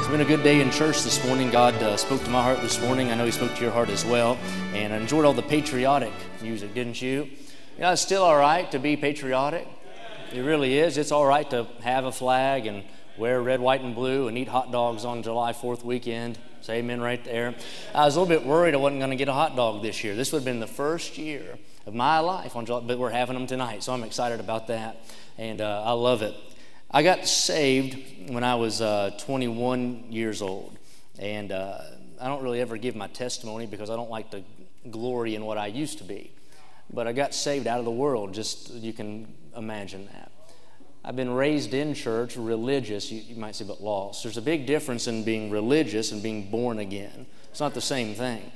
It's been a good day in church this morning. God uh, spoke to my heart this morning. I know He spoke to your heart as well. And I enjoyed all the patriotic music, didn't you? You know, it's still all right to be patriotic. It really is. It's all right to have a flag and wear red, white, and blue and eat hot dogs on July 4th weekend. Say amen right there. I was a little bit worried I wasn't going to get a hot dog this year. This would have been the first year of my life on July, but we're having them tonight, so I'm excited about that. And uh, I love it. I got saved when I was uh, 21 years old. And uh, I don't really ever give my testimony because I don't like to glory in what I used to be. But I got saved out of the world, just you can imagine that. I've been raised in church, religious, you, you might say, but lost. There's a big difference in being religious and being born again. It's not the same thing.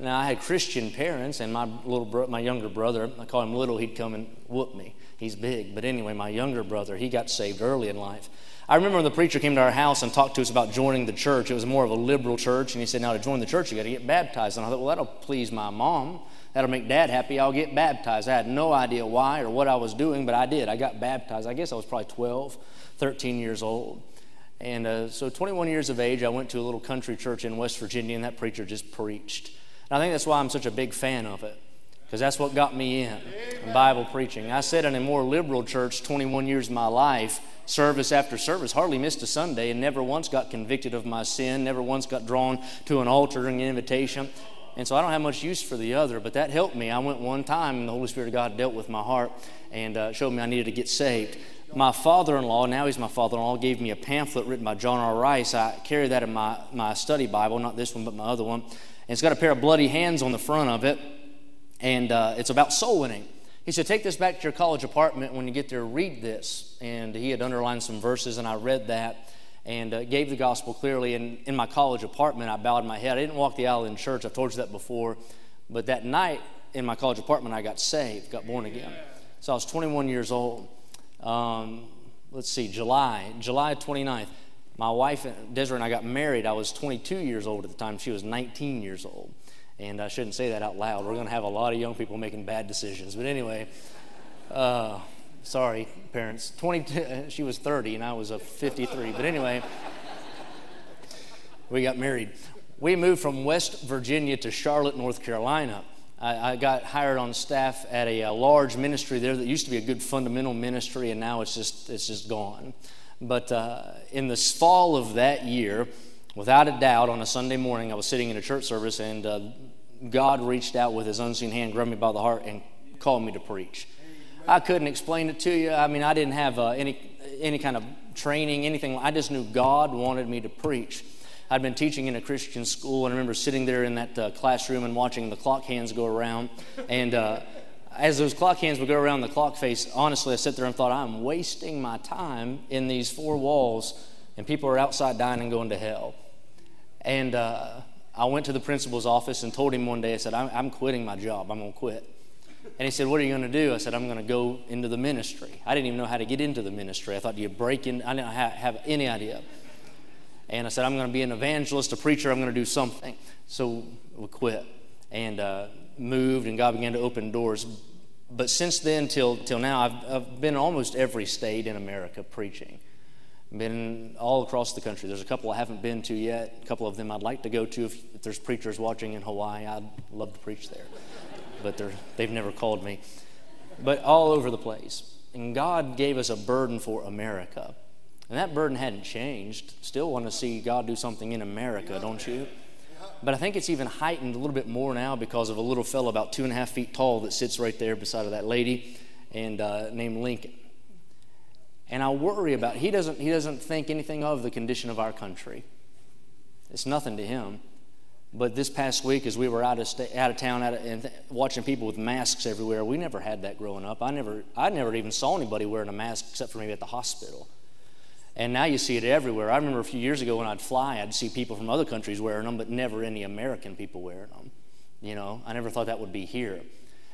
Now, I had Christian parents, and my little bro- my younger brother, I call him little, he'd come and whoop me. He's big. But anyway, my younger brother, he got saved early in life. I remember when the preacher came to our house and talked to us about joining the church. It was more of a liberal church, and he said, Now to join the church, you got to get baptized. And I thought, Well, that'll please my mom. That'll make dad happy. I'll get baptized. I had no idea why or what I was doing, but I did. I got baptized. I guess I was probably 12, 13 years old. And uh, so, 21 years of age, I went to a little country church in West Virginia, and that preacher just preached. And I think that's why I'm such a big fan of it because that's what got me in Bible preaching. I sat in a more liberal church 21 years of my life, service after service, hardly missed a Sunday, and never once got convicted of my sin, never once got drawn to an altar during an invitation. And so I don't have much use for the other, but that helped me. I went one time, and the Holy Spirit of God dealt with my heart and uh, showed me I needed to get saved. My father in law, now he's my father in law, gave me a pamphlet written by John R. Rice. I carry that in my, my study Bible, not this one, but my other one. And it's got a pair of bloody hands on the front of it and uh, it's about soul winning. He said, Take this back to your college apartment. When you get there, read this. And he had underlined some verses, and I read that and uh, gave the gospel clearly. And in my college apartment, I bowed my head. I didn't walk the aisle in church. I've told you that before. But that night in my college apartment, I got saved, got born again. So I was 21 years old. Um, let's see, July, July 29th. My wife, Desiree, and I got married. I was 22 years old at the time. She was 19 years old. And I shouldn't say that out loud. We're going to have a lot of young people making bad decisions. But anyway, uh, sorry, parents. 20, she was 30 and I was a 53. But anyway, we got married. We moved from West Virginia to Charlotte, North Carolina. I, I got hired on staff at a, a, large ministry there that used to be a good fundamental ministry, and now it's just it's just gone. But uh, in the fall of that year, Without a doubt, on a Sunday morning, I was sitting in a church service and uh, God reached out with his unseen hand, grabbed me by the heart, and called me to preach. I couldn't explain it to you. I mean, I didn't have uh, any, any kind of training, anything. I just knew God wanted me to preach. I'd been teaching in a Christian school, and I remember sitting there in that uh, classroom and watching the clock hands go around. And uh, as those clock hands would go around the clock face, honestly, I sat there and thought, I'm wasting my time in these four walls, and people are outside dying and going to hell. And uh, I went to the principal's office and told him one day, I said, I'm, I'm quitting my job. I'm going to quit. And he said, What are you going to do? I said, I'm going to go into the ministry. I didn't even know how to get into the ministry. I thought, Do you break in? I didn't have any idea. And I said, I'm going to be an evangelist, a preacher. I'm going to do something. So we quit and uh, moved, and God began to open doors. But since then till, till now, I've, I've been almost every state in America preaching. Been all across the country. There's a couple I haven't been to yet. A couple of them I'd like to go to. If, if there's preachers watching in Hawaii, I'd love to preach there. But they've never called me. But all over the place. And God gave us a burden for America. And that burden hadn't changed. Still want to see God do something in America, don't you? But I think it's even heightened a little bit more now because of a little fellow about two and a half feet tall that sits right there beside of that lady and uh, named Lincoln. And I worry about he doesn't he doesn't think anything of the condition of our country. It's nothing to him. But this past week, as we were out of, sta- out of town out of, and th- watching people with masks everywhere, we never had that growing up. I never, I never even saw anybody wearing a mask except for maybe at the hospital. And now you see it everywhere. I remember a few years ago when I'd fly, I'd see people from other countries wearing them, but never any American people wearing them. You know, I never thought that would be here.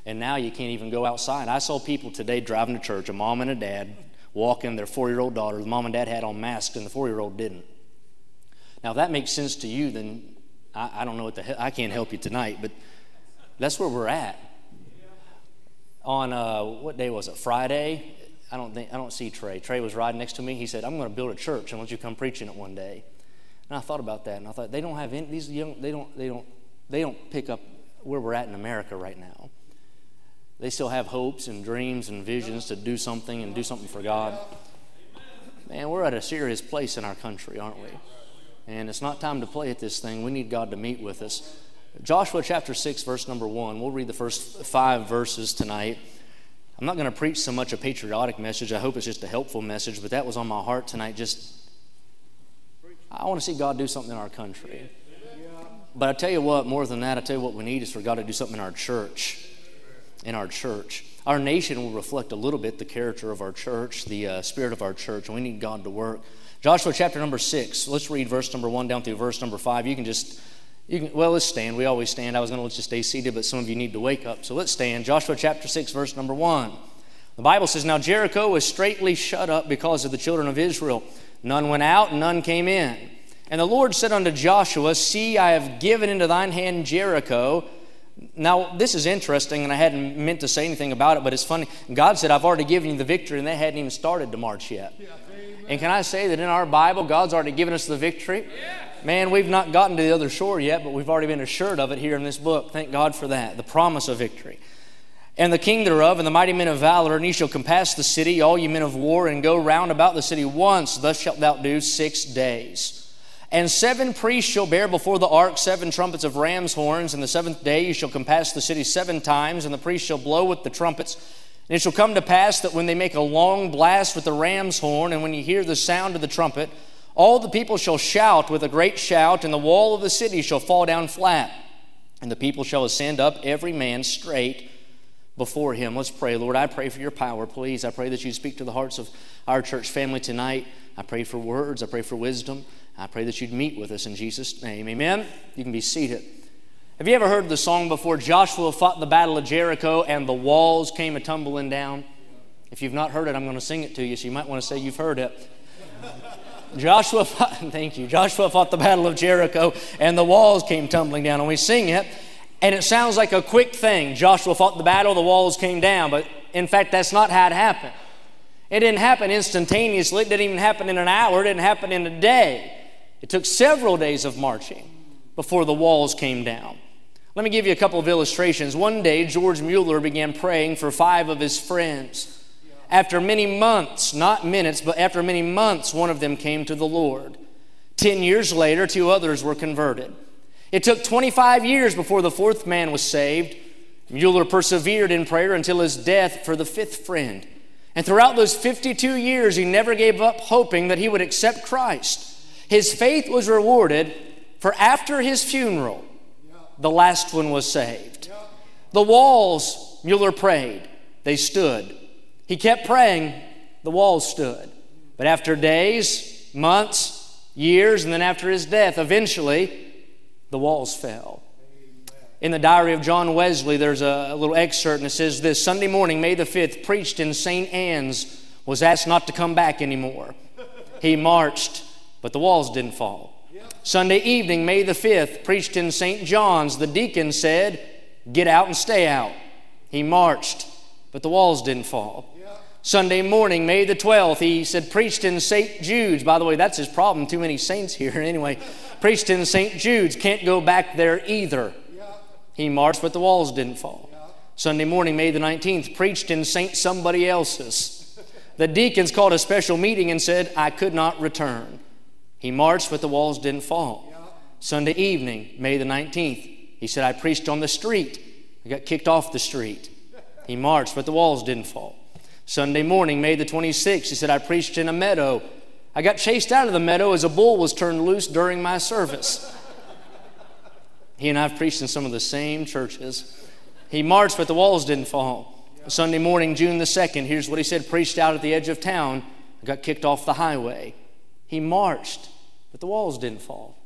And now you can't even go outside. I saw people today driving to church, a mom and a dad, walking their four year old daughter. The mom and dad had on masks, and the four year old didn't. Now, if that makes sense to you, then I, I don't know what the hell, I can't help you tonight, but that's where we're at. On uh, what day was it? Friday. I don't think I don't see Trey. Trey was riding next to me. He said, "I'm going to build a church. I want you to come preaching it one day." And I thought about that, and I thought they don't have any, these young. They don't. They don't. They don't pick up where we're at in America right now. They still have hopes and dreams and visions to do something and do something for God. Man, we're at a serious place in our country, aren't we? And it's not time to play at this thing. We need God to meet with us. Joshua chapter 6, verse number 1. We'll read the first five verses tonight. I'm not going to preach so much a patriotic message. I hope it's just a helpful message, but that was on my heart tonight. Just, I want to see God do something in our country. But I tell you what, more than that, I tell you what we need is for God to do something in our church. In our church. Our nation will reflect a little bit the character of our church, the uh, spirit of our church, we need God to work. Joshua chapter number six. Let's read verse number one down through verse number five. You can just, can, well, let's stand. We always stand. I was going to let you stay seated, but some of you need to wake up. So let's stand. Joshua chapter six, verse number one. The Bible says, Now Jericho was straightly shut up because of the children of Israel. None went out, none came in. And the Lord said unto Joshua, See, I have given into thine hand Jericho. Now, this is interesting, and I hadn't meant to say anything about it, but it's funny. God said, I've already given you the victory, and they hadn't even started to march yet. Yeah. And can I say that in our Bible, God's already given us the victory? Man, we've not gotten to the other shore yet, but we've already been assured of it here in this book. Thank God for that, the promise of victory. And the king thereof, and the mighty men of valor, and ye shall compass the city, all ye men of war, and go round about the city once. Thus shalt thou do six days. And seven priests shall bear before the ark seven trumpets of ram's horns, and the seventh day ye shall compass the city seven times, and the priests shall blow with the trumpets and it shall come to pass that when they make a long blast with the ram's horn, and when you hear the sound of the trumpet, all the people shall shout with a great shout, and the wall of the city shall fall down flat. And the people shall ascend up, every man straight before him. Let's pray. Lord, I pray for your power, please. I pray that you speak to the hearts of our church family tonight. I pray for words. I pray for wisdom. I pray that you'd meet with us in Jesus' name. Amen. You can be seated. Have you ever heard the song before? Joshua fought the battle of Jericho and the walls came a tumbling down. If you've not heard it, I'm going to sing it to you, so you might want to say you've heard it. Joshua fought, thank you. Joshua fought the battle of Jericho and the walls came tumbling down. And we sing it, and it sounds like a quick thing. Joshua fought the battle, the walls came down. But in fact, that's not how it happened. It didn't happen instantaneously, it didn't even happen in an hour, it didn't happen in a day. It took several days of marching before the walls came down. Let me give you a couple of illustrations. One day, George Mueller began praying for five of his friends. After many months, not minutes, but after many months, one of them came to the Lord. Ten years later, two others were converted. It took 25 years before the fourth man was saved. Mueller persevered in prayer until his death for the fifth friend. And throughout those 52 years, he never gave up hoping that he would accept Christ. His faith was rewarded, for after his funeral, the last one was saved. The walls, Mueller prayed, they stood. He kept praying, the walls stood. But after days, months, years, and then after his death, eventually, the walls fell. In the diary of John Wesley, there's a, little excerpt, and it says this Sunday morning, May the 5th, preached in St. Anne's, was asked not to come back anymore. He marched, but the walls didn't fall. Sunday evening, May the 5th, preached in St. John's. The deacon said, Get out and stay out. He marched, but the walls didn't fall. Sunday morning, May the 12th, he said, preached in St. Jude's. By the way, that's his problem. Too many saints here. Anyway, preached in St. Jude's. Can't go back there either. He marched, but the walls didn't fall. Sunday morning, May the 19th, preached in St. Somebody Else's. The deacons called a special meeting and said, I could not return. He marched, but the walls didn't fall. Sunday evening, May the 19th, he said, I preached on the street. I got kicked off the street. He marched, but the walls didn't fall. Sunday morning, May the 26th, he said, I preached in a meadow. I got chased out of the meadow as a bull was turned loose during my service. he and I have preached in some of the same churches. He marched, but the walls didn't fall. Sunday morning, June the 2nd, here's what he said preached out at the edge of town. I got kicked off the highway. He marched, but the walls didn't fall.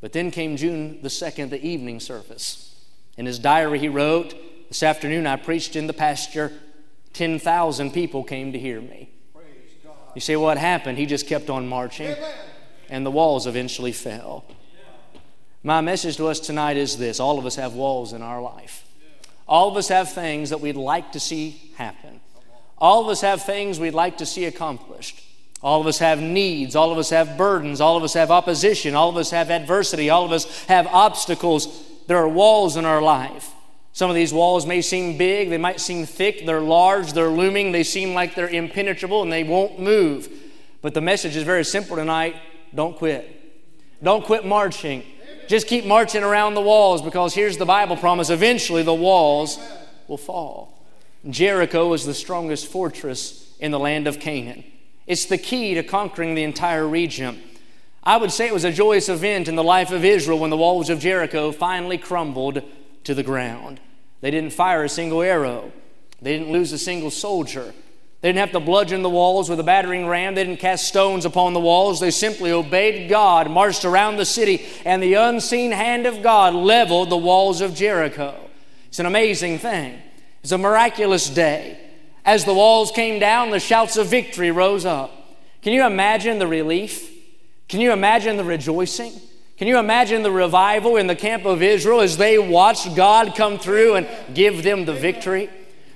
But then came June the 2nd, the evening service. In his diary, he wrote, This afternoon I preached in the pasture. 10,000 people came to hear me. You say, what happened? He just kept on marching, and the walls eventually fell. My message to us tonight is this all of us have walls in our life. All of us have things that we'd like to see happen. All of us have things we'd like to see accomplished. All of us have needs. All of us have burdens. All of us have opposition. All of us have adversity. All of us have obstacles. There are walls in our life. Some of these walls may seem big, they might seem thick, they're large, they're looming, they seem like they're impenetrable and they won't move. But the message is very simple tonight don't quit. Don't quit marching. Just keep marching around the walls because here's the Bible promise eventually the walls will fall. Jericho was the strongest fortress in the land of Canaan. It's the key to conquering the entire region. I would say it was a joyous event in the life of Israel when the walls of Jericho finally crumbled to the ground. They didn't fire a single arrow, they didn't lose a single soldier. They didn't have to bludgeon the walls with a battering ram. They didn't cast stones upon the walls. They simply obeyed God, marched around the city, and the unseen hand of God leveled the walls of Jericho. It's an amazing thing. It's a miraculous day. As the walls came down, the shouts of victory rose up. Can you imagine the relief? Can you imagine the rejoicing? Can you imagine the revival in the camp of Israel as they watched God come through and give them the victory?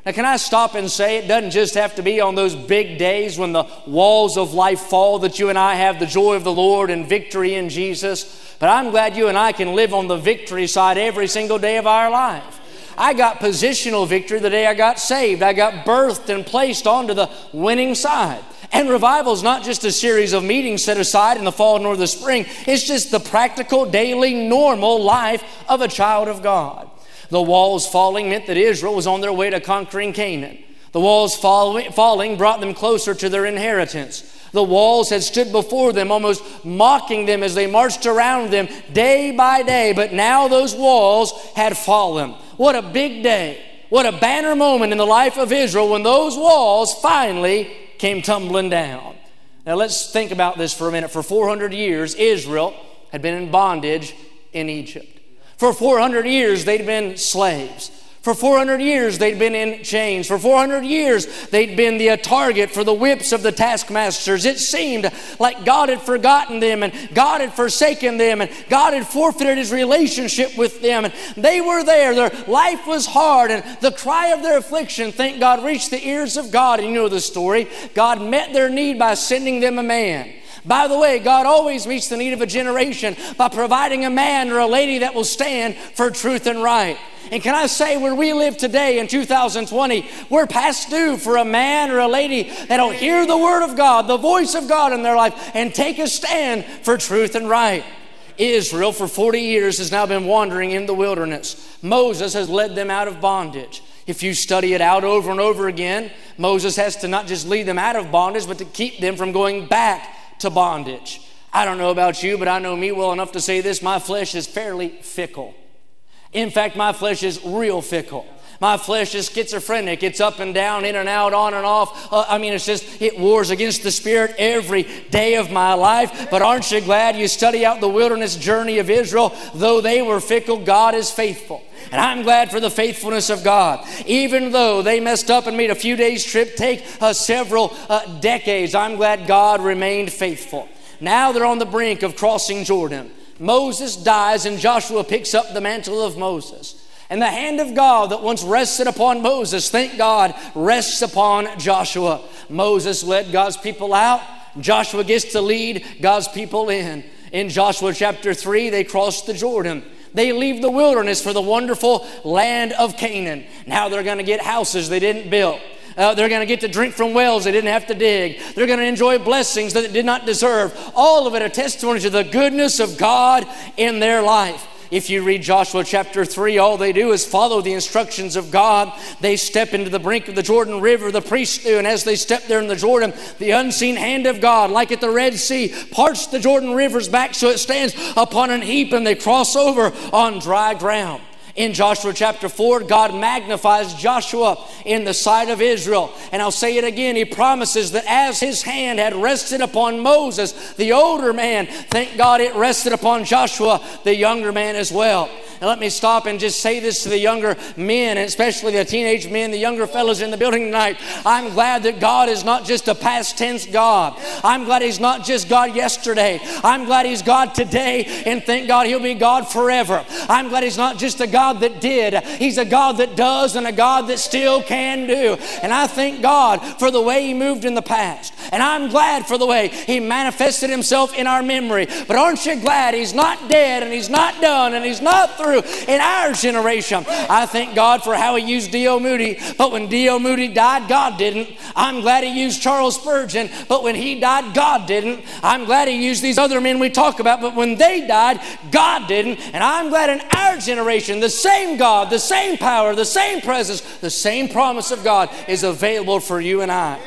Now, can I stop and say it doesn't just have to be on those big days when the walls of life fall that you and I have the joy of the Lord and victory in Jesus, but I'm glad you and I can live on the victory side every single day of our life. I got positional victory the day I got saved. I got birthed and placed onto the winning side. And revival is not just a series of meetings set aside in the fall nor the spring, it's just the practical, daily, normal life of a child of God. The walls falling meant that Israel was on their way to conquering Canaan. The walls falling brought them closer to their inheritance. The walls had stood before them, almost mocking them as they marched around them day by day, but now those walls had fallen. What a big day. What a banner moment in the life of Israel when those walls finally came tumbling down. Now let's think about this for a minute. For 400 years, Israel had been in bondage in Egypt. For 400 years, they'd been slaves. For 400 years, they'd been in chains. For 400 years, they'd been the uh, target for the whips of the taskmasters. It seemed like God had forgotten them and God had forsaken them and God had forfeited his relationship with them. And they were there. Their life was hard and the cry of their affliction, thank God, reached the ears of God. And you know the story. God met their need by sending them a man. By the way, God always meets the need of a generation by providing a man or a lady that will stand for truth and right. And can I say, where we live today in 2020, we're past due for a man or a lady that'll hear the word of God, the voice of God in their life, and take a stand for truth and right. Israel, for 40 years, has now been wandering in the wilderness. Moses has led them out of bondage. If you study it out over and over again, Moses has to not just lead them out of bondage, but to keep them from going back to bondage. I don't know about you, but I know me well enough to say this my flesh is fairly fickle. In fact, my flesh is real fickle. My flesh is schizophrenic. It's up and down, in and out, on and off. Uh, I mean, it's just, it wars against the Spirit every day of my life. But aren't you glad you study out the wilderness journey of Israel? Though they were fickle, God is faithful. And I'm glad for the faithfulness of God. Even though they messed up and made a few days' trip take uh, several uh, decades, I'm glad God remained faithful. Now they're on the brink of crossing Jordan. Moses dies, and Joshua picks up the mantle of Moses. And the hand of God that once rested upon Moses, thank God, rests upon Joshua. Moses led God's people out. Joshua gets to lead God's people in. In Joshua chapter 3, they cross the Jordan. They leave the wilderness for the wonderful land of Canaan. Now they're going to get houses they didn't build. Uh, they're going to get to drink from wells they didn't have to dig. They're going to enjoy blessings that they did not deserve. All of it a testimony to the goodness of God in their life. If you read Joshua chapter 3, all they do is follow the instructions of God. They step into the brink of the Jordan River, the priests do, and as they step there in the Jordan, the unseen hand of God, like at the Red Sea, parts the Jordan River's back so it stands upon an heap and they cross over on dry ground. In Joshua chapter 4, God magnifies Joshua in the sight of Israel. And I'll say it again, he promises that as his hand had rested upon Moses, the older man, thank God it rested upon Joshua, the younger man as well. And let me stop and just say this to the younger men, and especially the teenage men, the younger fellows in the building tonight. I'm glad that God is not just a past tense God. I'm glad He's not just God yesterday. I'm glad He's God today, and thank God He'll be God forever. I'm glad He's not just a God that did, He's a God that does and a God that still can do. And I thank God for the way He moved in the past. And I'm glad for the way He manifested Himself in our memory. But aren't you glad He's not dead and He's not done and He's not through in our generation? I thank God for how He used D.L. Moody. But when D.L. Moody died, God didn't. I'm glad He used Charles Spurgeon. But when he died, God didn't. I'm glad He used these other men we talk about. But when they died, God didn't. And I'm glad in our generation, the same God, the same power, the same presence, the same promise of God is available for you and I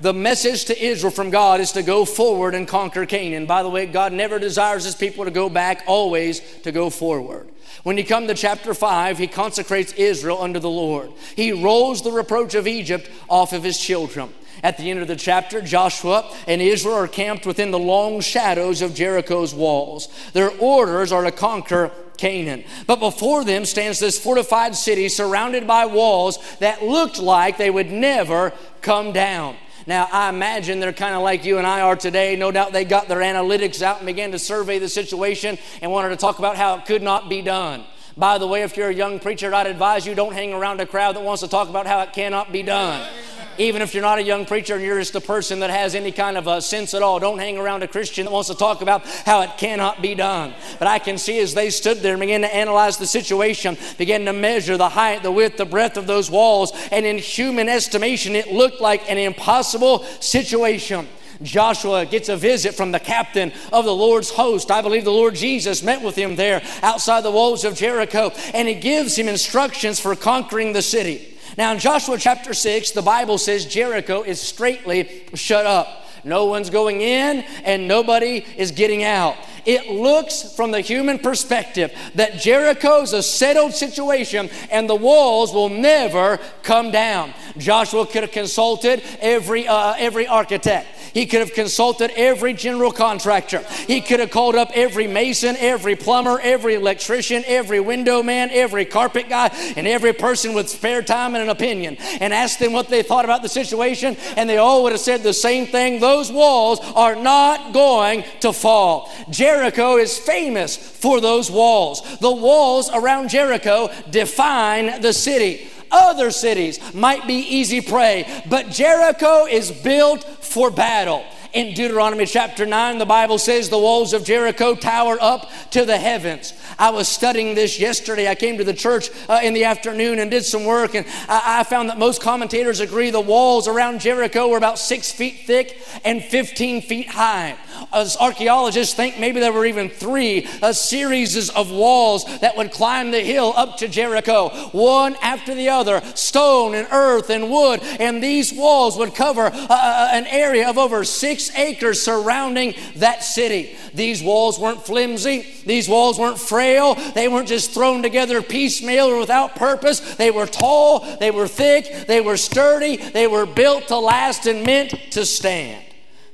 the message to Israel from God is to go forward and conquer Canaan. By the way, God never desires his people to go back, always to go forward. When you come to chapter 5, he consecrates Israel under the Lord. He rolls the reproach of Egypt off of his children. At the end of the chapter, Joshua and Israel are camped within the long shadows of Jericho's walls. Their orders are to conquer Canaan. But before them stands this fortified city surrounded by walls that looked like they would never come down. Now, I imagine they're kind of like you and I are today. No doubt they got their analytics out and began to survey the situation and wanted to talk about how it could not be done. By the way, if you're a young preacher, I'd advise you don't hang around a crowd that wants to talk about how it cannot be done even if you're not a young preacher and you're just a person that has any kind of a sense at all, don't hang around a Christian that wants to talk about how it cannot be done. But I can see as they stood there and began to analyze the situation, began to measure the height, the width, the breadth of those walls, and in human estimation, it looked like an impossible situation. Joshua gets a visit from the captain of the Lord's host. I believe the Lord Jesus met with him there outside the walls of Jericho, and he gives him instructions for conquering the city. Now, in Joshua chapter 6, the Bible says Jericho is straightly shut up. No one's going in and nobody is getting out. It looks from the human perspective that Jericho's a settled situation and the walls will never come down. Joshua could have consulted every, uh, every architect. He could have consulted every general contractor. He could have called up every mason, every plumber, every electrician, every window man, every carpet guy, and every person with spare time and an opinion and asked them what they thought about the situation, and they all would have said the same thing. Those walls are not going to fall. Jericho is famous for those walls. The walls around Jericho define the city. Other cities might be easy prey, but Jericho is built for battle. In Deuteronomy chapter 9, the Bible says the walls of Jericho tower up to the heavens. I was studying this yesterday. I came to the church uh, in the afternoon and did some work, and I, I found that most commentators agree the walls around Jericho were about six feet thick and 15 feet high. As archaeologists think maybe there were even three uh, series of walls that would climb the hill up to Jericho, one after the other, stone and earth and wood, and these walls would cover uh, uh an area of over six six acres surrounding that city. These walls weren't flimsy, these walls weren't frail, they weren't just thrown together piecemeal or without purpose. They were tall, they were thick, they were sturdy, they were built to last and meant to stand.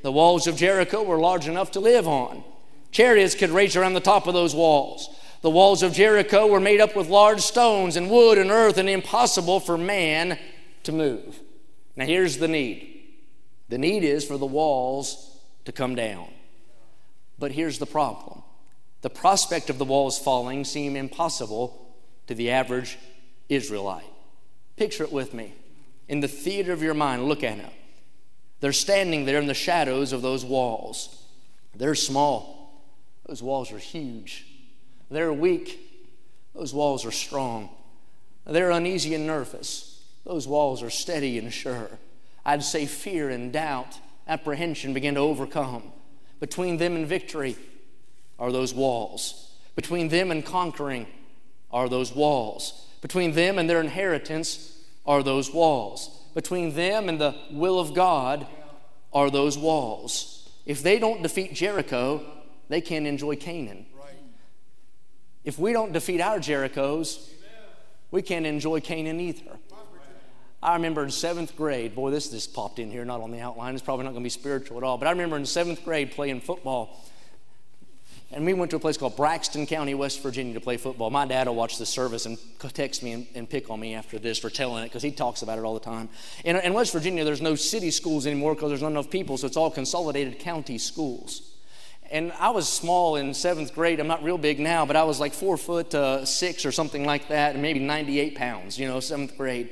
The walls of Jericho were large enough to live on. Chariots could race around the top of those walls. The walls of Jericho were made up with large stones and wood and earth and impossible for man to move. Now, here's the need the need is for the walls to come down. But here's the problem the prospect of the walls falling seem impossible to the average Israelite. Picture it with me. In the theater of your mind, look at it. They're standing there in the shadows of those walls. They're small. Those walls are huge. They're weak. Those walls are strong. They're uneasy and nervous. Those walls are steady and sure. I'd say fear and doubt, apprehension begin to overcome. Between them and victory are those walls. Between them and conquering are those walls. Between them and their inheritance are those walls. Between them and the will of God are those walls. If they don't defeat Jericho, they can't enjoy Canaan. If we don't defeat our Jerichos, we can't enjoy Canaan either. I remember in seventh grade, boy, this just popped in here, not on the outline. It's probably not going to be spiritual at all. But I remember in seventh grade playing football and we went to a place called Braxton County, West Virginia to play football. My dad will watch the service and text me and, and pick on me after this for telling it because he talks about it all the time. In, in West Virginia, there's no city schools anymore because there's not enough people, so it's all consolidated county schools. And I was small in seventh grade. I'm not real big now, but I was like four foot uh, six or something like that, and maybe 98 pounds, you know, seventh grade.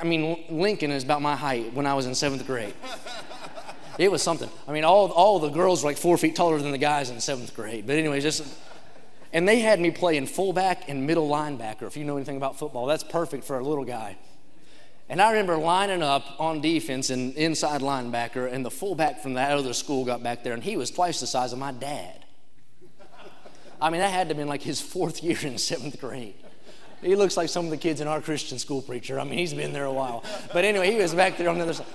I mean, Lincoln is about my height when I was in seventh grade. It was something. I mean, all, all the girls were like four feet taller than the guys in seventh grade. But, anyways, just. And they had me playing fullback and middle linebacker. If you know anything about football, that's perfect for a little guy. And I remember lining up on defense and inside linebacker, and the fullback from that other school got back there, and he was twice the size of my dad. I mean, that had to have been like his fourth year in seventh grade. He looks like some of the kids in our Christian school preacher. I mean, he's been there a while. But anyway, he was back there on the other side.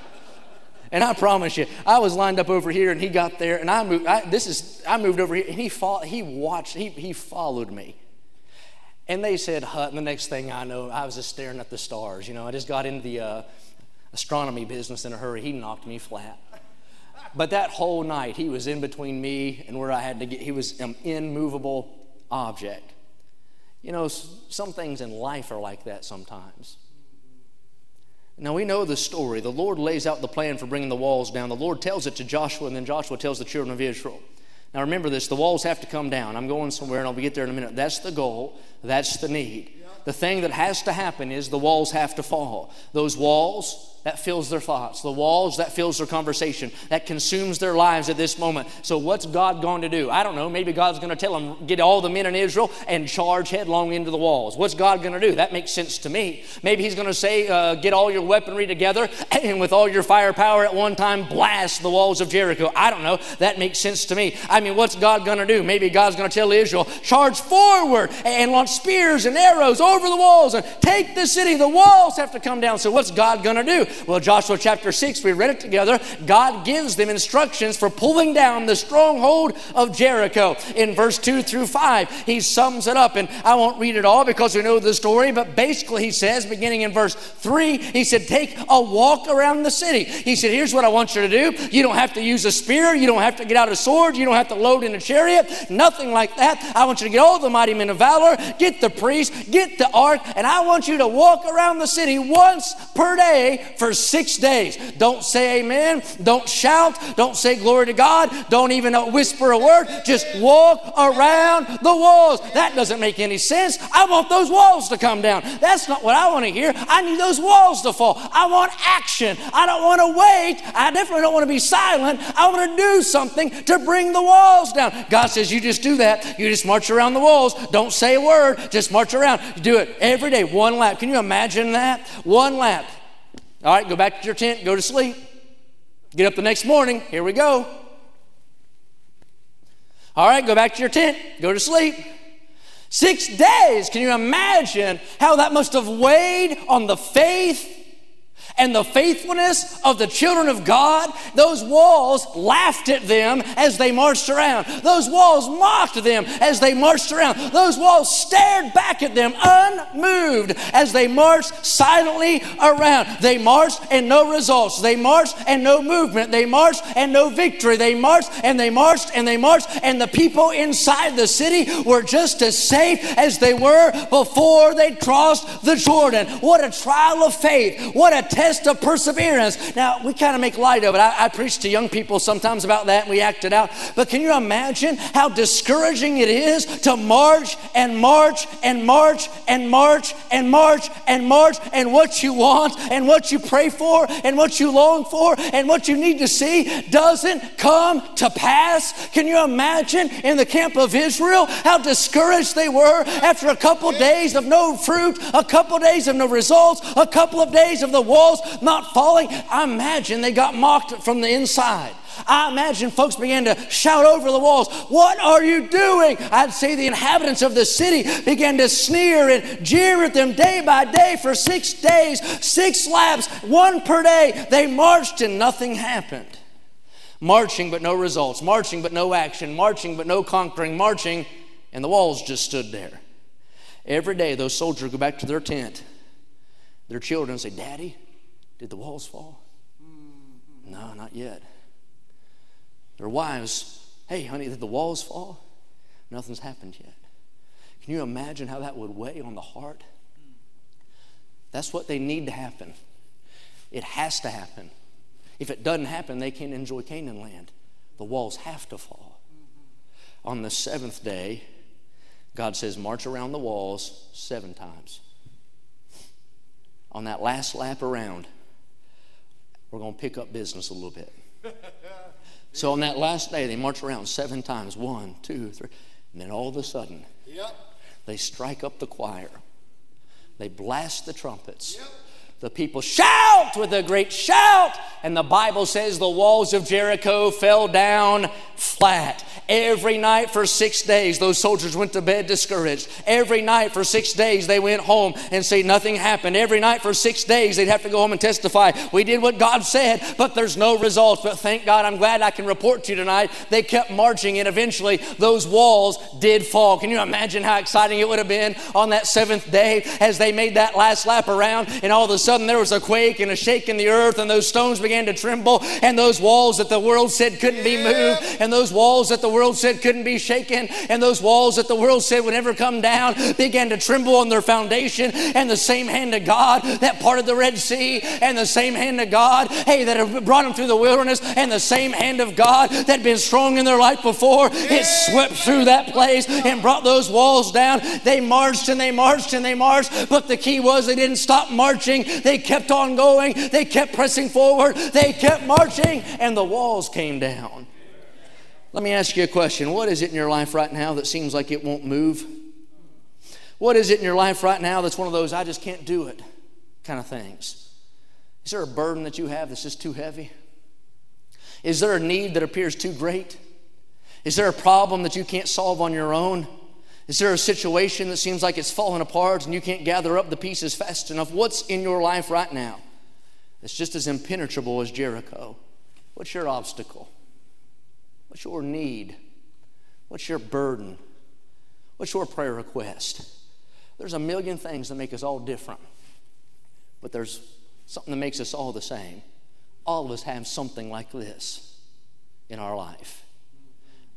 And I promise you, I was lined up over here, and he got there, and I moved. I, this is I moved over here, and he fought, he watched, he he followed me. And they said hut, and the next thing I know, I was just staring at the stars. You know, I just got into the uh, astronomy business in a hurry. He knocked me flat. But that whole night, he was in between me and where I had to get. He was an immovable object. You know, some things in life are like that sometimes. Now we know the story. The Lord lays out the plan for bringing the walls down. The Lord tells it to Joshua, and then Joshua tells the children of Israel. Now remember this the walls have to come down. I'm going somewhere, and I'll be get there in a minute. That's the goal, that's the need. The thing that has to happen is the walls have to fall. Those walls that fills their thoughts, the walls that fills their conversation, that consumes their lives at this moment. So, what's God going to do? I don't know. Maybe God's going to tell them, get all the men in Israel and charge headlong into the walls. What's God going to do? That makes sense to me. Maybe He's going to say, uh, get all your weaponry together and with all your firepower at one time, blast the walls of Jericho. I don't know. That makes sense to me. I mean, what's God going to do? Maybe God's going to tell Israel, charge forward and launch spears and arrows over the walls and take the city. The walls have to come down. So, what's God going to do? Well, Joshua chapter 6, we read it together. God gives them instructions for pulling down the stronghold of Jericho. In verse 2 through 5, he sums it up. And I won't read it all because we know the story, but basically he says, beginning in verse 3, he said, Take a walk around the city. He said, Here's what I want you to do. You don't have to use a spear, you don't have to get out a sword, you don't have to load in a chariot, nothing like that. I want you to get all the mighty men of valor, get the priest, get the ark, and I want you to walk around the city once per day for six days. Don't say amen. Don't shout. Don't say glory to God. Don't even uh, whisper a word. Just walk around the walls. That doesn't make any sense. I want those walls to come down. That's not what I want to hear. I need those walls to fall. I want action. I don't want to wait. I definitely don't want to be silent. I want to do something to bring the walls down. God says, You just do that. You just march around the walls. Don't say a word. Just march around. do it every day, one lap. Can you imagine that? One lap. All right, go back to your tent, go to sleep. Get up the next morning, here we go. All right, go back to your tent, go to sleep. Six days. Can you imagine how that must have weighed on the faith and the faithfulness of the children of God, those walls laughed at them as they marched around. Those walls mocked them as they marched around. Those walls stared back at them unmoved as they marched silently around. They marched and no results. They marched and no movement. They marched and no victory. They marched and they marched and they marched, and the people inside the city were just as safe as they were before they crossed the Jordan. What a trial of faith. What a test of perseverance. Now, we kind of make light of it. I, I preach to young people sometimes about that and we act it out. But can you imagine how discouraging it is to march and march and march and march and march and march and what you want and what you pray for and what you long for and what you need to see doesn't come to pass? Can you imagine in the camp of Israel how discouraged they were after a couple days of no fruit, a couple days of no results, a couple of days of the wall walls not falling. I imagine they got mocked from the inside. I imagine folks began to shout over the walls, What are you doing? I'd say the inhabitants of the city began to sneer and jeer at them day by day for six days, six laps, one per day. They marched and nothing happened. Marching but no results, marching but no action, marching but no conquering, marching, and the walls just stood there. Every day, those soldiers go back to their tent. Their children say, Daddy, did the walls fall? No, not yet. Their wives, hey, honey, did the walls fall? Nothing's happened yet. Can you imagine how that would weigh on the heart? That's what they need to happen. It has to happen. If it doesn't happen, they can't enjoy Canaan land. The walls have to fall. On the seventh day, God says, march around the walls seven times. On that last lap around, we're going to pick up business a little bit. So on that last day, they march around seven times one, two, three. And then all of a sudden, yep. they strike up the choir. They blast the trumpets. Yep. The people shout with a great shout, and the Bible says the walls of Jericho fell down flat. Every night for six days, those soldiers went to bed discouraged. Every night for six days, they went home and say nothing happened. Every night for six days, they'd have to go home and testify. We did what God said, but there's no results. But thank God, I'm glad I can report to you tonight. They kept marching, and eventually those walls did fall. Can you imagine how exciting it would have been on that seventh day as they made that last lap around, and all of a sudden, sudden there was a quake and a shake in the earth, and those stones began to tremble, and those walls that the world said couldn't be moved, and those walls that the world said couldn't be shaken, and those walls that the world said would never come down began to tremble on their foundation, and the same hand of God that parted the Red Sea, and the same hand of God, hey, that had brought them through the wilderness, and the same hand of God that had been strong in their life before, it swept through that place and brought those walls down. They marched and they marched and they marched, but the key was they didn't stop marching. They kept on going, they kept pressing forward, they kept marching, and the walls came down. Let me ask you a question. What is it in your life right now that seems like it won't move? What is it in your life right now that's one of those I just can't do it kind of things? Is there a burden that you have that's just too heavy? Is there a need that appears too great? Is there a problem that you can't solve on your own? Is there a situation that seems like it's falling apart and you can't gather up the pieces fast enough? What's in your life right now that's just as impenetrable as Jericho? What's your obstacle? What's your need? What's your burden? What's your prayer request? There's a million things that make us all different, but there's something that makes us all the same. All of us have something like this in our life.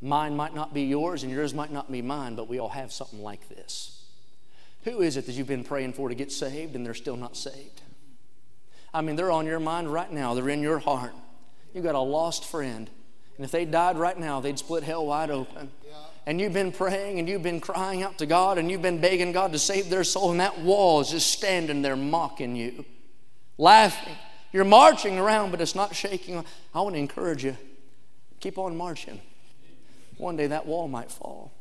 Mine might not be yours and yours might not be mine, but we all have something like this. Who is it that you've been praying for to get saved and they're still not saved? I mean, they're on your mind right now, they're in your heart. You've got a lost friend, and if they died right now, they'd split hell wide open. And you've been praying and you've been crying out to God and you've been begging God to save their soul, and that wall is just standing there mocking you, laughing. You're marching around, but it's not shaking. I want to encourage you keep on marching one day that wall might fall.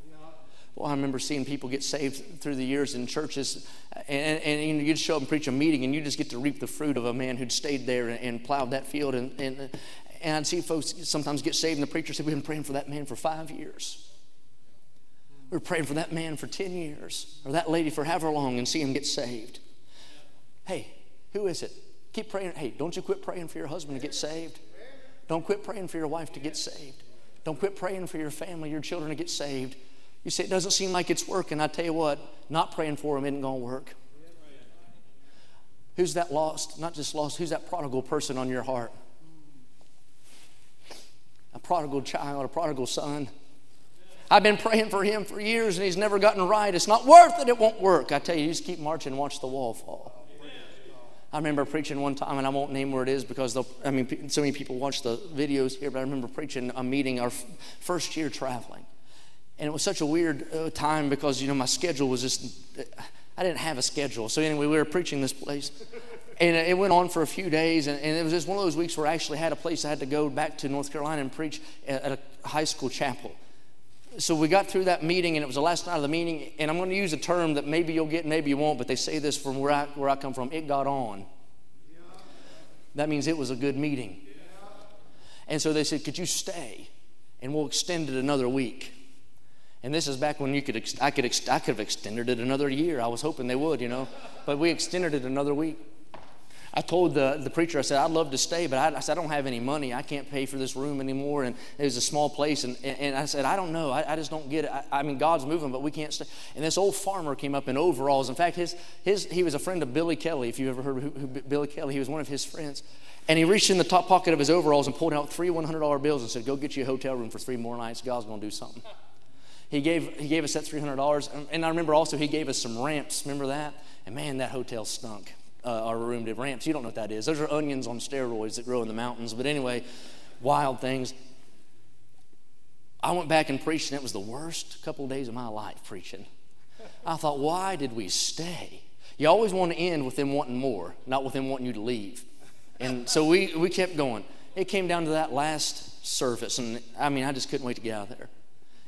Well, I remember seeing people get saved through the years in churches, and, and you'd show up and preach a meeting, and you just get to reap the fruit of a man who'd stayed there and, and plowed that field. And, and, and I'd see folks sometimes get saved, and the preacher said, We've been praying for that man for five years. We are praying for that man for 10 years, or that lady for however long, and see him get saved. Hey, who is it? Keep praying. Hey, don't you quit praying for your husband to get saved. Don't quit praying for your wife to get saved. Don't quit praying for your family, your children to get saved. You say it doesn't seem like it's working. I tell you what, not praying for them isn't going to work. Who's that lost? Not just lost, who's that prodigal person on your heart? A prodigal child, a prodigal son. I've been praying for him for years and he's never gotten right. It's not worth it, it won't work. I tell you, you just keep marching and watch the wall fall. I remember preaching one time, and I won't name where it is because I mean, so many people watch the videos here, but I remember preaching a meeting our f- first year traveling. And it was such a weird uh, time because, you know, my schedule was just, I didn't have a schedule. So anyway, we were preaching this place. And it went on for a few days, and, and it was just one of those weeks where I actually had a place I had to go back to North Carolina and preach at, at a high school chapel so we got through that meeting, and it was the last night of the meeting. And I'm going to use a term that maybe you'll get, maybe you won't, but they say this from where I, where I come from. It got on. That means it was a good meeting. And so they said, Could you stay? And we'll extend it another week. And this is back when you could, I could, I could have extended it another year. I was hoping they would, you know. But we extended it another week. I told the, the preacher, I said, I'd love to stay, but I, I, said, I don't have any money. I can't pay for this room anymore. And it was a small place. And, and I said, I don't know. I, I just don't get it. I, I, mean, God's moving, but we can't stay. And this old farmer came up in overalls. In fact, his, his, he was a friend of Billy Kelly, if you ever heard who Billy Kelly. He was one of his friends. And he reached in the top pocket of his overalls and pulled out three $100 bills and said, Go get you a hotel room for three more nights. God's going to do something. he gave, he gave us that $300. And I remember also he gave us some ramps. Remember that? And man, that hotel stunk. Uh, our did ramps. You don't know what that is. Those are onions on steroids that grow in the mountains. But anyway, wild things. I went back and preached, and it was the worst couple of days of my life preaching. I thought, why did we stay? You always want to end with them wanting more, not with them wanting you to leave. And so we, we kept going. It came down to that last service, and I mean, I just couldn't wait to get out of there.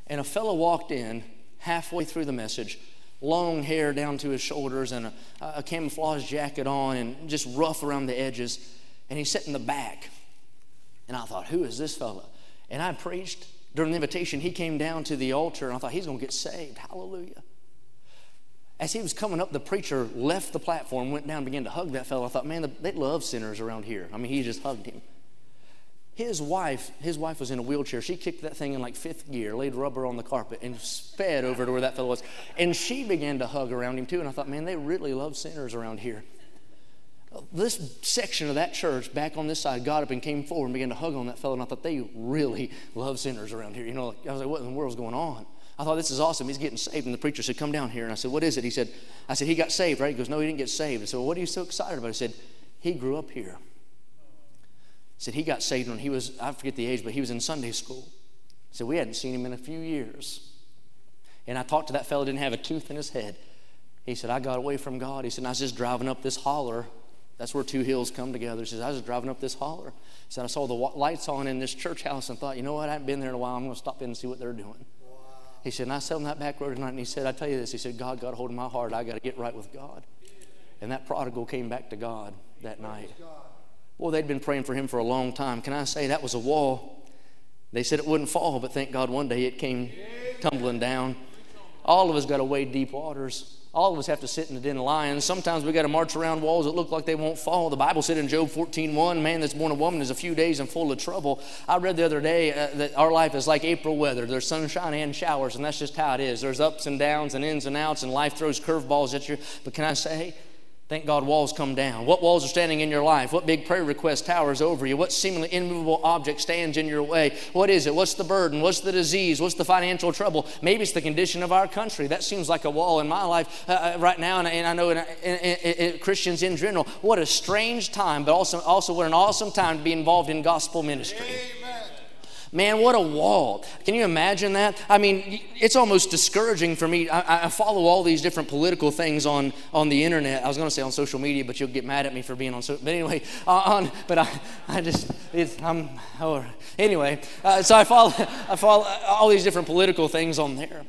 And a fellow walked in halfway through the message, long hair down to his shoulders, and a, a camouflage jacket on, and just rough around the edges. And he sat in the back. And I thought, who is this fella? And I preached during the invitation. He came down to the altar, and I thought, he's going to get saved. Hallelujah. As he was coming up, the preacher left the platform, went down, began to hug that fellow. I thought, man, they love sinners around here. I mean, he just hugged him. His wife, his wife was in a wheelchair. She kicked that thing in like fifth gear, laid rubber on the carpet, and sped over to where that fellow was. And she began to hug around him too. And I thought, man, they really love sinners around here. This section of that church back on this side got up and came forward and began to hug on that fellow. And I thought, they really love sinners around here. You know, I was like, what in the world's going on? I thought, this is awesome. He's getting saved. And the preacher said, come down here. And I said, what is it? He said, I said, he got saved, right? He goes, no, he didn't get saved. I said, well, what are you so excited about? He said, he grew up here said he got saved when he was, I forget the age, but he was in Sunday school. Said we hadn't seen him in a few years. And I talked to that fellow, didn't have a tooth in his head. He said, I got away from God. He said, I was just driving up this holler. That's where two hills come together. He says, I was just driving up this holler. He said, I saw the lights on in this church house and thought, you know what? I haven't been there in a while. I'm going to stop in and see what they're doing. Wow. He said, and I sat on that back road tonight and he said, I tell you this. He said, God got a hold of my heart. I got to get right with God. And that prodigal came back to God that night. God. Well, they'd been praying for him for a long time. Can I say that was a wall? They said it wouldn't fall, but thank God one day it came tumbling down. All of us got to wade deep waters. All of us have to sit in the den of lions. Sometimes we got to march around walls that look like they won't fall. The Bible said in Job 14, 1, man that's born a woman is a few days and full of trouble. I read the other day uh, that our life is like April weather. There's sunshine and showers, and that's just how it is. There's ups and downs and ins and outs, and life throws curveballs at you. But can I say, Thank God walls come down. What walls are standing in your life? What big prayer request towers over you? What seemingly immovable object stands in your way? What is it? What's the burden? What's the disease? What's the financial trouble? Maybe it's the condition of our country. That seems like a wall in my life uh, uh right now, and, and, I know in, in, in, Christians in general. What a strange time, but also, also what an awesome time to be involved in gospel ministry. Amen. Man, what a wall. Can you imagine that? I mean, it's almost discouraging for me. I, I follow all these different political things on, on the internet. I was going to say on social media, but you'll get mad at me for being on social But anyway, uh, on, but I, I just, it's, I'm, oh, anyway. Uh, so I follow, I follow all these different political things on there.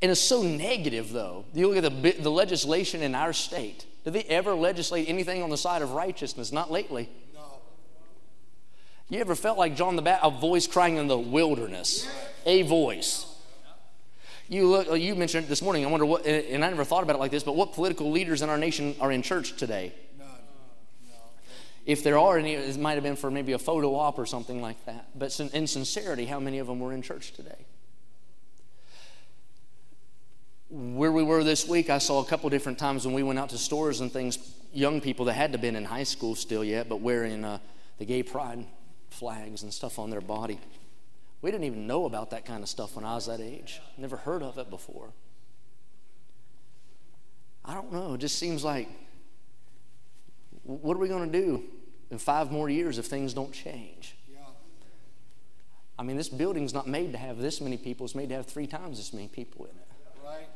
And it's so negative, though. You look at the, the legislation in our state. Did they ever legislate anything on the side of righteousness? Not lately. You ever felt like John the Baptist, a voice crying in the wilderness? A voice. You look, you mentioned it this morning. I wonder what, and I never thought about it like this, but what political leaders in our nation are in church today? If there are any, it might have been for maybe a photo op or something like that. But in sincerity, how many of them were in church today? Where we were this week, I saw a couple different times when we went out to stores and things, young people that had to been in high school still yet, but wearing uh, the gay pride flags and stuff on their body. We didn't even know about that kind of stuff when I was that age. Never heard of it before. I don't know. It just seems like, what are we going to do in five more years if things don't change? I mean, this building's not made to have this many people. It's made to have three times as many people in it. Right.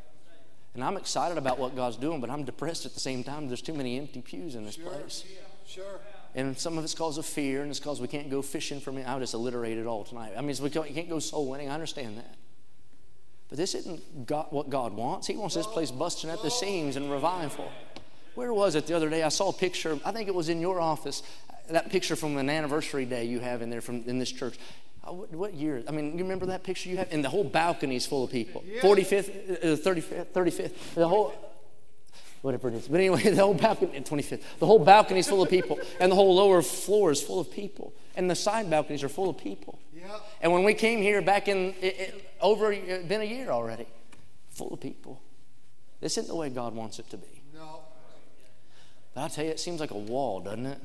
And I'm excited about what God's doing, but I'm depressed at the same time. There's too many empty pews in this sure. place. Sure. And some of it's because of fear, and it's because we can't go fishing for me. I'll just alliterate it all tonight. I mean, we can't, can't go soul winning. I understand that. But this isn't God, what God wants. He wants this place busting at the seams and revival. Where was it the other day? I saw a picture. I think it was in your office. That picture from an anniversary day you have in there from in this church. Uh, what, year? I mean, you remember that picture you have? And the whole balcony is full of people. 45th, uh, 35th, 35th. The whole whatever it is. But anyway, the whole balcony, 25th, the whole balcony is full of people, and the whole lower floor is full of people, and the side balconies are full of people. Yeah. And when we came here back in it, it, over uh, been a year already, full of people. This isn't the way God wants it to be. No. But I tell you, it seems like a wall, doesn't it?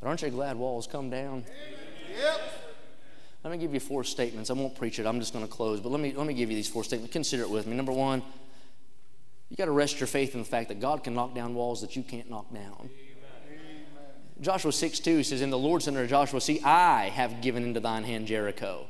But aren't you glad walls come down? Yep. Let me give you four statements. I won't preach it. I'm just going to close, but let me let me give you these four statements. Consider it with me. Number one, you got to rest your faith in the fact that God can knock down walls that you can't knock down. Joshua 6 2 says, In the Lord said unto Joshua, See, I have given into thine hand Jericho.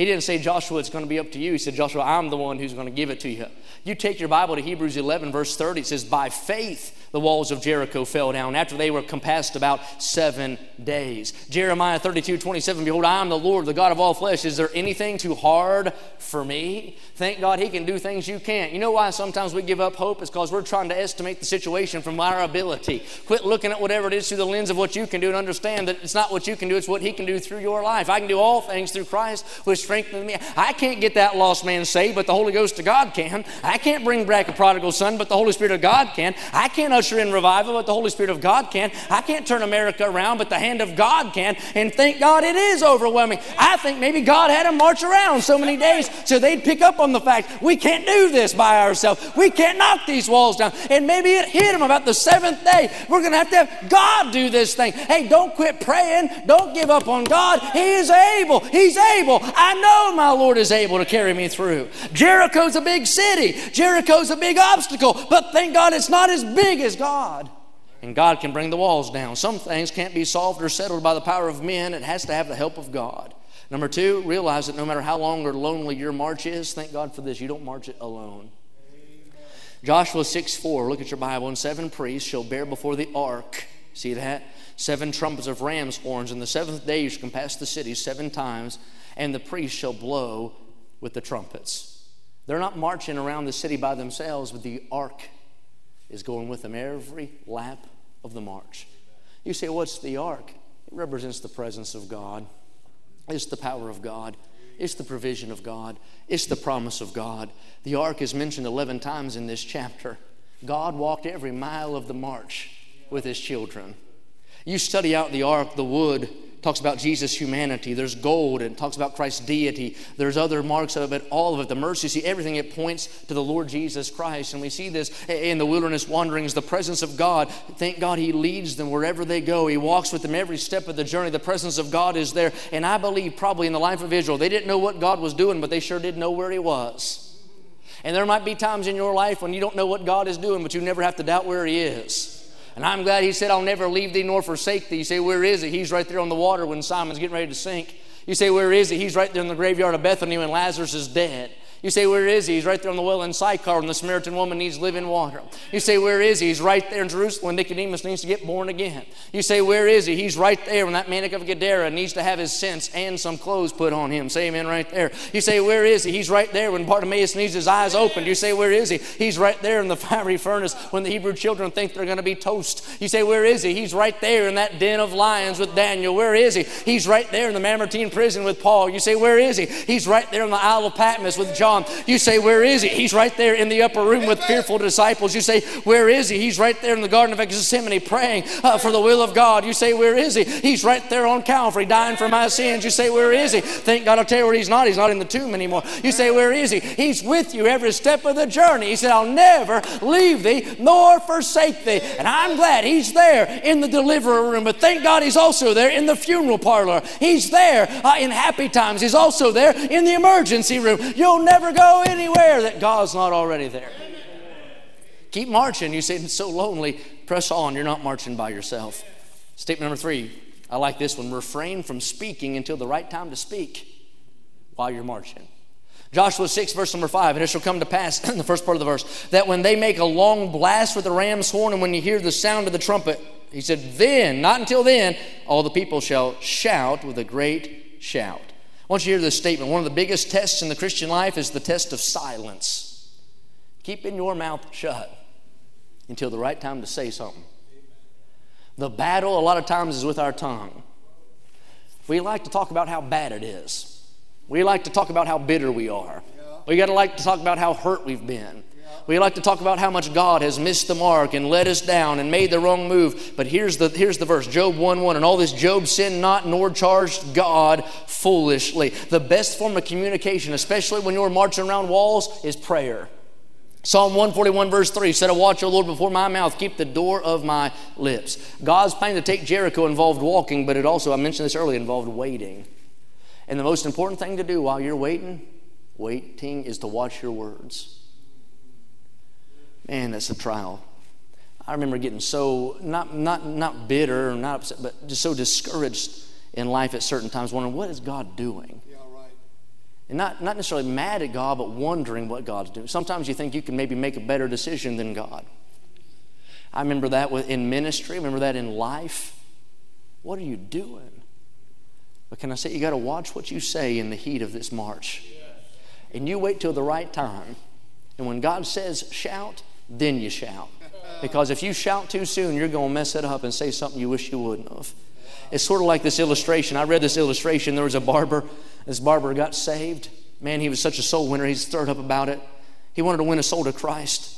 He didn't say, Joshua, it's going to be up to you. He said, Joshua, I'm the one who's going to give it to you. You take your Bible to Hebrews 11, verse 30. It says, By faith the walls of Jericho fell down after they were compassed about seven days. Jeremiah 32, 27, Behold, I am the Lord, the God of all flesh. Is there anything too hard for me? Thank God He can do things you can't. You know why sometimes we give up hope? It's because we're trying to estimate the situation from our ability. Quit looking at whatever it is through the lens of what you can do and understand that it's not what you can do, it's what He can do through your life. I can do all things through Christ, which me. I can't get that lost man saved, but the Holy Ghost of God can. I can't bring back a prodigal son, but the Holy Spirit of God can. I can't usher in revival, but the Holy Spirit of God can. I can't turn America around, but the hand of God can. And thank God it is overwhelming. I think maybe God had them march around so many days so they'd pick up on the fact we can't do this by ourselves. We can't knock these walls down. And maybe it hit them about the seventh day. We're going to have to have God do this thing. Hey, don't quit praying. Don't give up on God. He is able. He's able. I know my Lord is able to carry me through. Jericho's a big city. Jericho's a big obstacle. But thank God it's not as big as God. And God can bring the walls down. Some things can't be solved or settled by the power of men, it has to have the help of God. Number two, realize that no matter how long or lonely your march is, thank God for this, you don't march it alone. Joshua 6 4, look at your Bible, and seven priests shall bear before the ark. See that? Seven trumpets of ram's horns, and the seventh day you shall compass the city seven times, and the priests shall blow with the trumpets. They're not marching around the city by themselves, but the ark is going with them every lap of the march. You say, What's the ark? It represents the presence of God, it's the power of God. It's the provision of God. It's the promise of God. The ark is mentioned 11 times in this chapter. God walked every mile of the march with his children. You study out the ark, the wood, talks about Jesus' humanity. There's gold and talks about Christ's deity. There's other marks of it, all of it, the mercy, see everything, it points to the Lord Jesus Christ. And we see this in the wilderness wanderings, the presence of God. Thank God He leads them wherever they go. He walks with them every step of the journey. The presence of God is there. And I believe probably in the life of Israel, they didn't know what God was doing, but they sure did know where He was. And there might be times in your life when you don't know what God is doing, but you never have to doubt where He is. And I'm glad he said, I'll never leave thee nor forsake thee. You say, Where is he? He's right there on the water when Simon's getting ready to sink. You say, Where is he? He's right there in the graveyard of Bethany when Lazarus is dead. You say, Where is he? He's right there on the well in Sychar when the Samaritan woman needs living water. You say, Where is he? He's right there in Jerusalem when Nicodemus needs to get born again. You say, Where is he? He's right there when that man of Gadara needs to have his sense and some clothes put on him. Say amen right there. You say, Where is he? He's right there when Bartimaeus needs his eyes opened. You say, Where is he? He's right there in the fiery furnace when the Hebrew children think they're going to be toast. You say, Where is he? He's right there in that den of lions with Daniel. Where is he? He's right there in the Mamertine prison with Paul. You say, Where is he? He's right there in the Isle of Patmos with John. You say, Where is he? He's right there in the upper room with fearful disciples. You say, Where is he? He's right there in the Garden of Gethsemane praying uh, for the will of God. You say, Where is he? He's right there on Calvary dying for my sins. You say, Where is he? Thank God I'll tell you where he's not. He's not in the tomb anymore. You say, Where is he? He's with you every step of the journey. He said, I'll never leave thee nor forsake thee. And I'm glad he's there in the deliverer room. But thank God he's also there in the funeral parlor. He's there uh, in happy times. He's also there in the emergency room. You'll never go anywhere that God's not already there. Keep marching. You say it's so lonely. Press on. You're not marching by yourself. Statement number three. I like this one. Refrain from speaking until the right time to speak while you're marching. Joshua 6, verse number 5, and it shall come to pass, in the first part of the verse, that when they make a long blast with the ram's horn, and when you hear the sound of the trumpet, he said, then, not until then, all the people shall shout with a great shout. Want you to hear this statement. One of the biggest tests in the Christian life is the test of silence. Keeping your mouth shut until the right time to say something. The battle, a lot of times, is with our tongue. We like to talk about how bad it is. We like to talk about how bitter we are. We got to like to talk about how hurt we've been. We like to talk about how much God has missed the mark and let us down and made the wrong move. But here's the, here's the verse Job 1 1. And all this Job sinned not nor charged God foolishly. The best form of communication, especially when you're marching around walls, is prayer. Psalm 141, verse 3 said, I watch, O Lord, before my mouth, keep the door of my lips. God's plan to take Jericho involved walking, but it also, I mentioned this earlier, involved waiting. And the most important thing to do while you're waiting, waiting, is to watch your words. Man, it's a trial. I remember getting so not not not bitter, not upset, but just so discouraged in life at certain times, wondering what is God doing. Yeah, right. And not, not necessarily mad at God, but wondering what God's doing. Sometimes you think you can maybe make a better decision than God. I remember that in ministry, I remember that in life. What are you doing? But can I say, you got to watch what you say in the heat of this march. And you wait till the right time. And when God says shout, then you shout. Because if you shout too soon, you're going to mess it up and say something you wish you wouldn't have. It's sort of like this illustration. I read this illustration. There was a barber. This barber got saved. Man, he was such a soul winner. He's stirred up about it. He wanted to win a soul to Christ.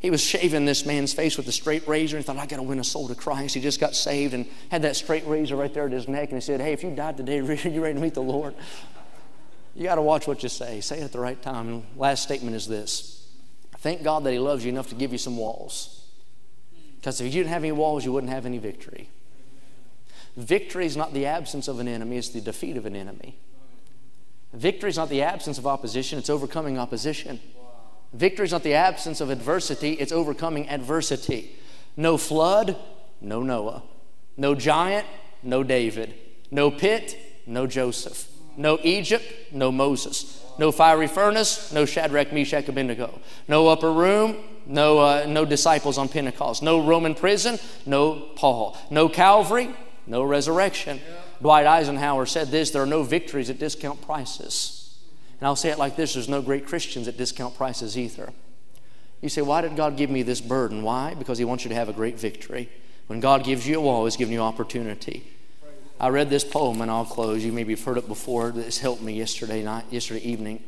He was shaving this man's face with a straight razor. He thought, I got to win a soul to Christ. He just got saved and had that straight razor right there at his neck. And he said, Hey, if you died today, you ready to meet the Lord? You got to watch what you say. Say it at the right time. And last statement is this Thank God that He loves you enough to give you some walls. Because if you didn't have any walls, you wouldn't have any victory. Victory is not the absence of an enemy, it's the defeat of an enemy. Victory is not the absence of opposition, it's overcoming opposition. Victory is not the absence of adversity, it's overcoming adversity. No flood, no Noah. No giant, no David. No pit, no Joseph. No Egypt, no Moses. No fiery furnace, no Shadrach, Meshach, Abednego. No upper room, no, uh, no disciples on Pentecost. No Roman prison, no Paul. No Calvary, no resurrection. Dwight Eisenhower said this there are no victories at discount prices. And I'll say it like this there's no great Christians at discount prices either. You say, why did God give me this burden? Why? Because He wants you to have a great victory. When God gives you a wall, He's giving you opportunity. I read this poem and I'll close. You maybe have heard it before. This helped me yesterday night, yesterday evening. It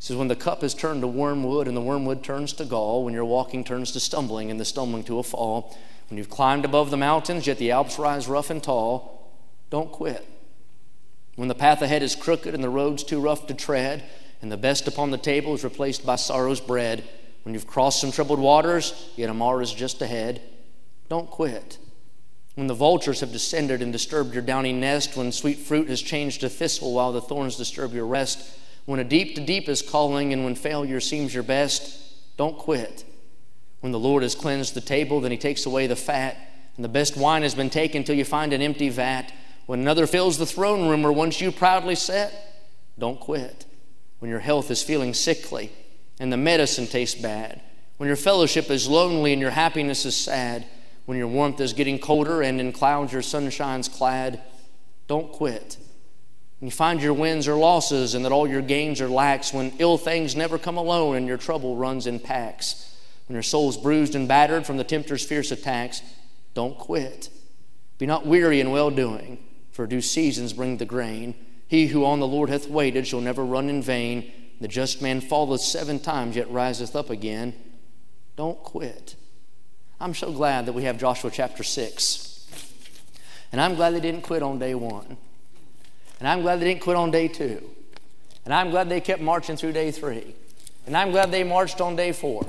says, When the cup is turned to wormwood and the wormwood turns to gall, when your walking turns to stumbling and the stumbling to a fall, when you've climbed above the mountains, yet the Alps rise rough and tall, don't quit. When the path ahead is crooked and the road's too rough to tread, and the best upon the table is replaced by sorrow's bread, when you've crossed some troubled waters, yet a is just ahead, don't quit. When the vultures have descended and disturbed your downy nest, when sweet fruit has changed to thistle while the thorns disturb your rest, when a deep to deep is calling and when failure seems your best, don't quit. When the Lord has cleansed the table, then he takes away the fat, and the best wine has been taken till you find an empty vat. When another fills the throne room where once you proudly sat, don't quit. When your health is feeling sickly and the medicine tastes bad, when your fellowship is lonely and your happiness is sad, when your warmth is getting colder and in clouds your sunshine's clad, don't quit. When you find your wins are losses and that all your gains are lacks, when ill things never come alone and your trouble runs in packs, when your soul's bruised and battered from the tempter's fierce attacks, don't quit. Be not weary in well doing, for due seasons bring the grain. He who on the Lord hath waited shall never run in vain. The just man falleth seven times, yet riseth up again. Don't quit. I'm so glad that we have Joshua chapter 6. And I'm glad they didn't quit on day one. And I'm glad they didn't quit on day two. And I'm glad they kept marching through day three. And I'm glad they marched on day four.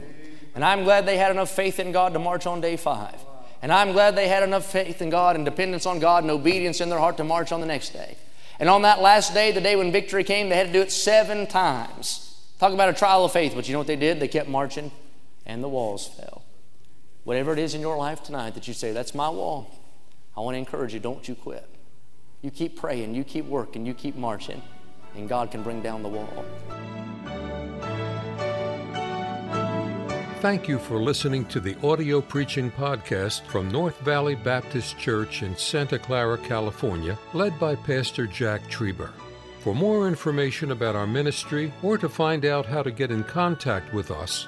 And I'm glad they had enough faith in God to march on day five. And I'm glad they had enough faith in God and dependence on God and obedience in their heart to march on the next day. And on that last day, the day when victory came, they had to do it seven times. Talk about a trial of faith, but you know what they did? They kept marching and the walls fell. Whatever it is in your life tonight that you say, that's my wall, I want to encourage you, don't you quit. You keep praying, you keep working, you keep marching, and God can bring down the wall. Thank you for listening to the audio preaching podcast from North Valley Baptist Church in Santa Clara, California, led by Pastor Jack Trieber. For more information about our ministry or to find out how to get in contact with us,